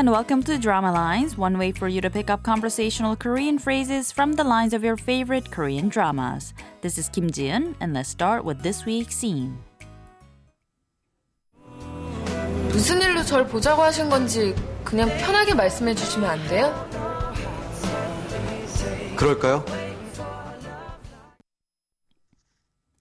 and welcome to Drama Lines, one way for you to pick up conversational Korean phrases from the lines of your favorite Korean dramas. This is Kim Jiun, and let's start with this week's scene. 무슨 일로 절 보자고 하신 건지 그냥 편하게 말씀해 주시면 안 돼요? 그럴까요?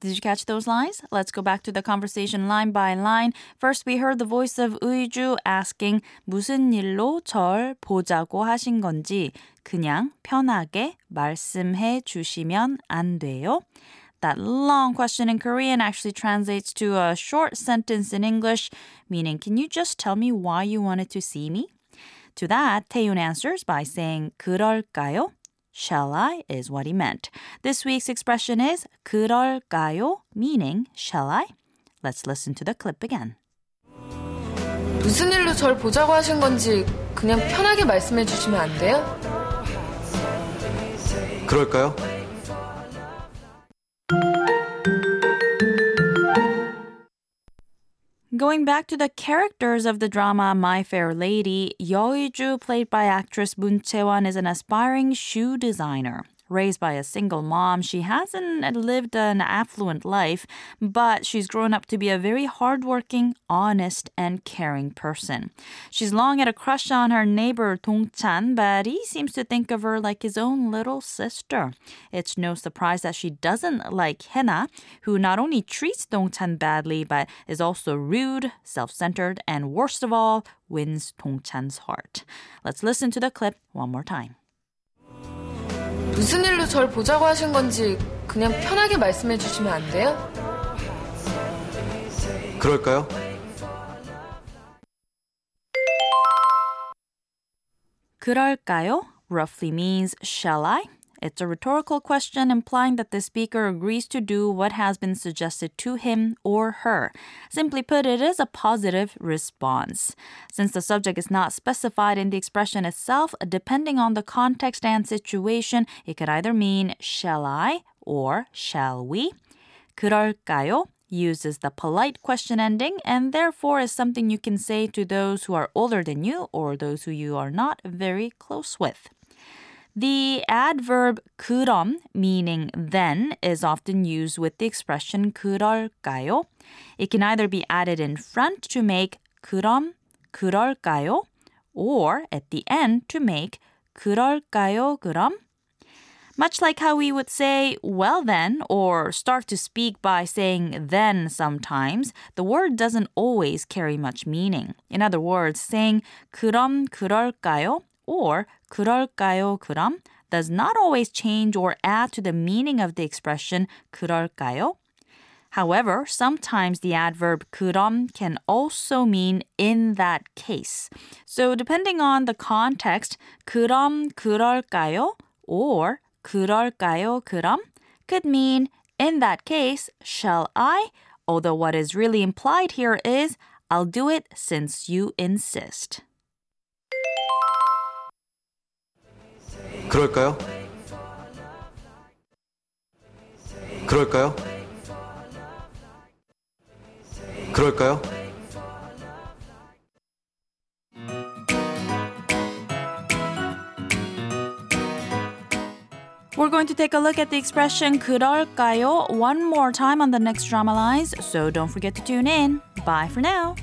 Did you catch those lines? Let's go back to the conversation line by line. First, we heard the voice of Uiju asking 무슨 일로 절 보자고 하신 건지 그냥 편하게 말씀해 주시면 안 돼요? That long question in Korean actually translates to a short sentence in English, meaning, Can you just tell me why you wanted to see me? To that, Taeyun answers by saying, 그럴까요? Shall I is what he meant. This week's expression is 그럴까요? meaning shall I? Let's listen to the clip again. 무슨 일로 절 보자고 하신 건지 그냥 편하게 말씀해 주시면 안 돼요? 그럴까요? Going back to the characters of the drama My Fair Lady, Yeoiju, played by actress Moon Chae-won, is an aspiring shoe designer. Raised by a single mom, she hasn't lived an affluent life, but she's grown up to be a very hardworking, honest, and caring person. She's long had a crush on her neighbor Dong Chan, but he seems to think of her like his own little sister. It's no surprise that she doesn't like Hena, who not only treats Dong Chan badly, but is also rude, self-centered, and worst of all, wins Dong Chan's heart. Let's listen to the clip one more time. 무슨 일로 절 보자고 하신 건지 그냥 편하게 말씀해 주시면 안 돼요? 그럴까요? 그럴까요? roughly means shall I? It's a rhetorical question implying that the speaker agrees to do what has been suggested to him or her. Simply put, it is a positive response. Since the subject is not specified in the expression itself, depending on the context and situation, it could either mean shall I or shall we. 그럴까요? uses the polite question ending and therefore is something you can say to those who are older than you or those who you are not very close with. The adverb 그럼, meaning then, is often used with the expression 그럴까요? It can either be added in front to make 그럼, 그럴까요? or at the end to make 그럴까요, 그럼? Much like how we would say, well then, or start to speak by saying then sometimes, the word doesn't always carry much meaning. In other words, saying 그럼 그럴까요 or 그럴까요 그럼 does not always change or add to the meaning of the expression 그럴까요? However, sometimes the adverb 그럼 can also mean in that case. So depending on the context, 그럼 그럴까요 or 그럴까요 그럼 could mean in that case, shall I? Although what is really implied here is I'll do it since you insist. 그럴까요? 그럴까요? 그럴까요? We're going to take a look at the expression 그럴까요 one more time on the next drama lines, so don't forget to tune in. Bye for now.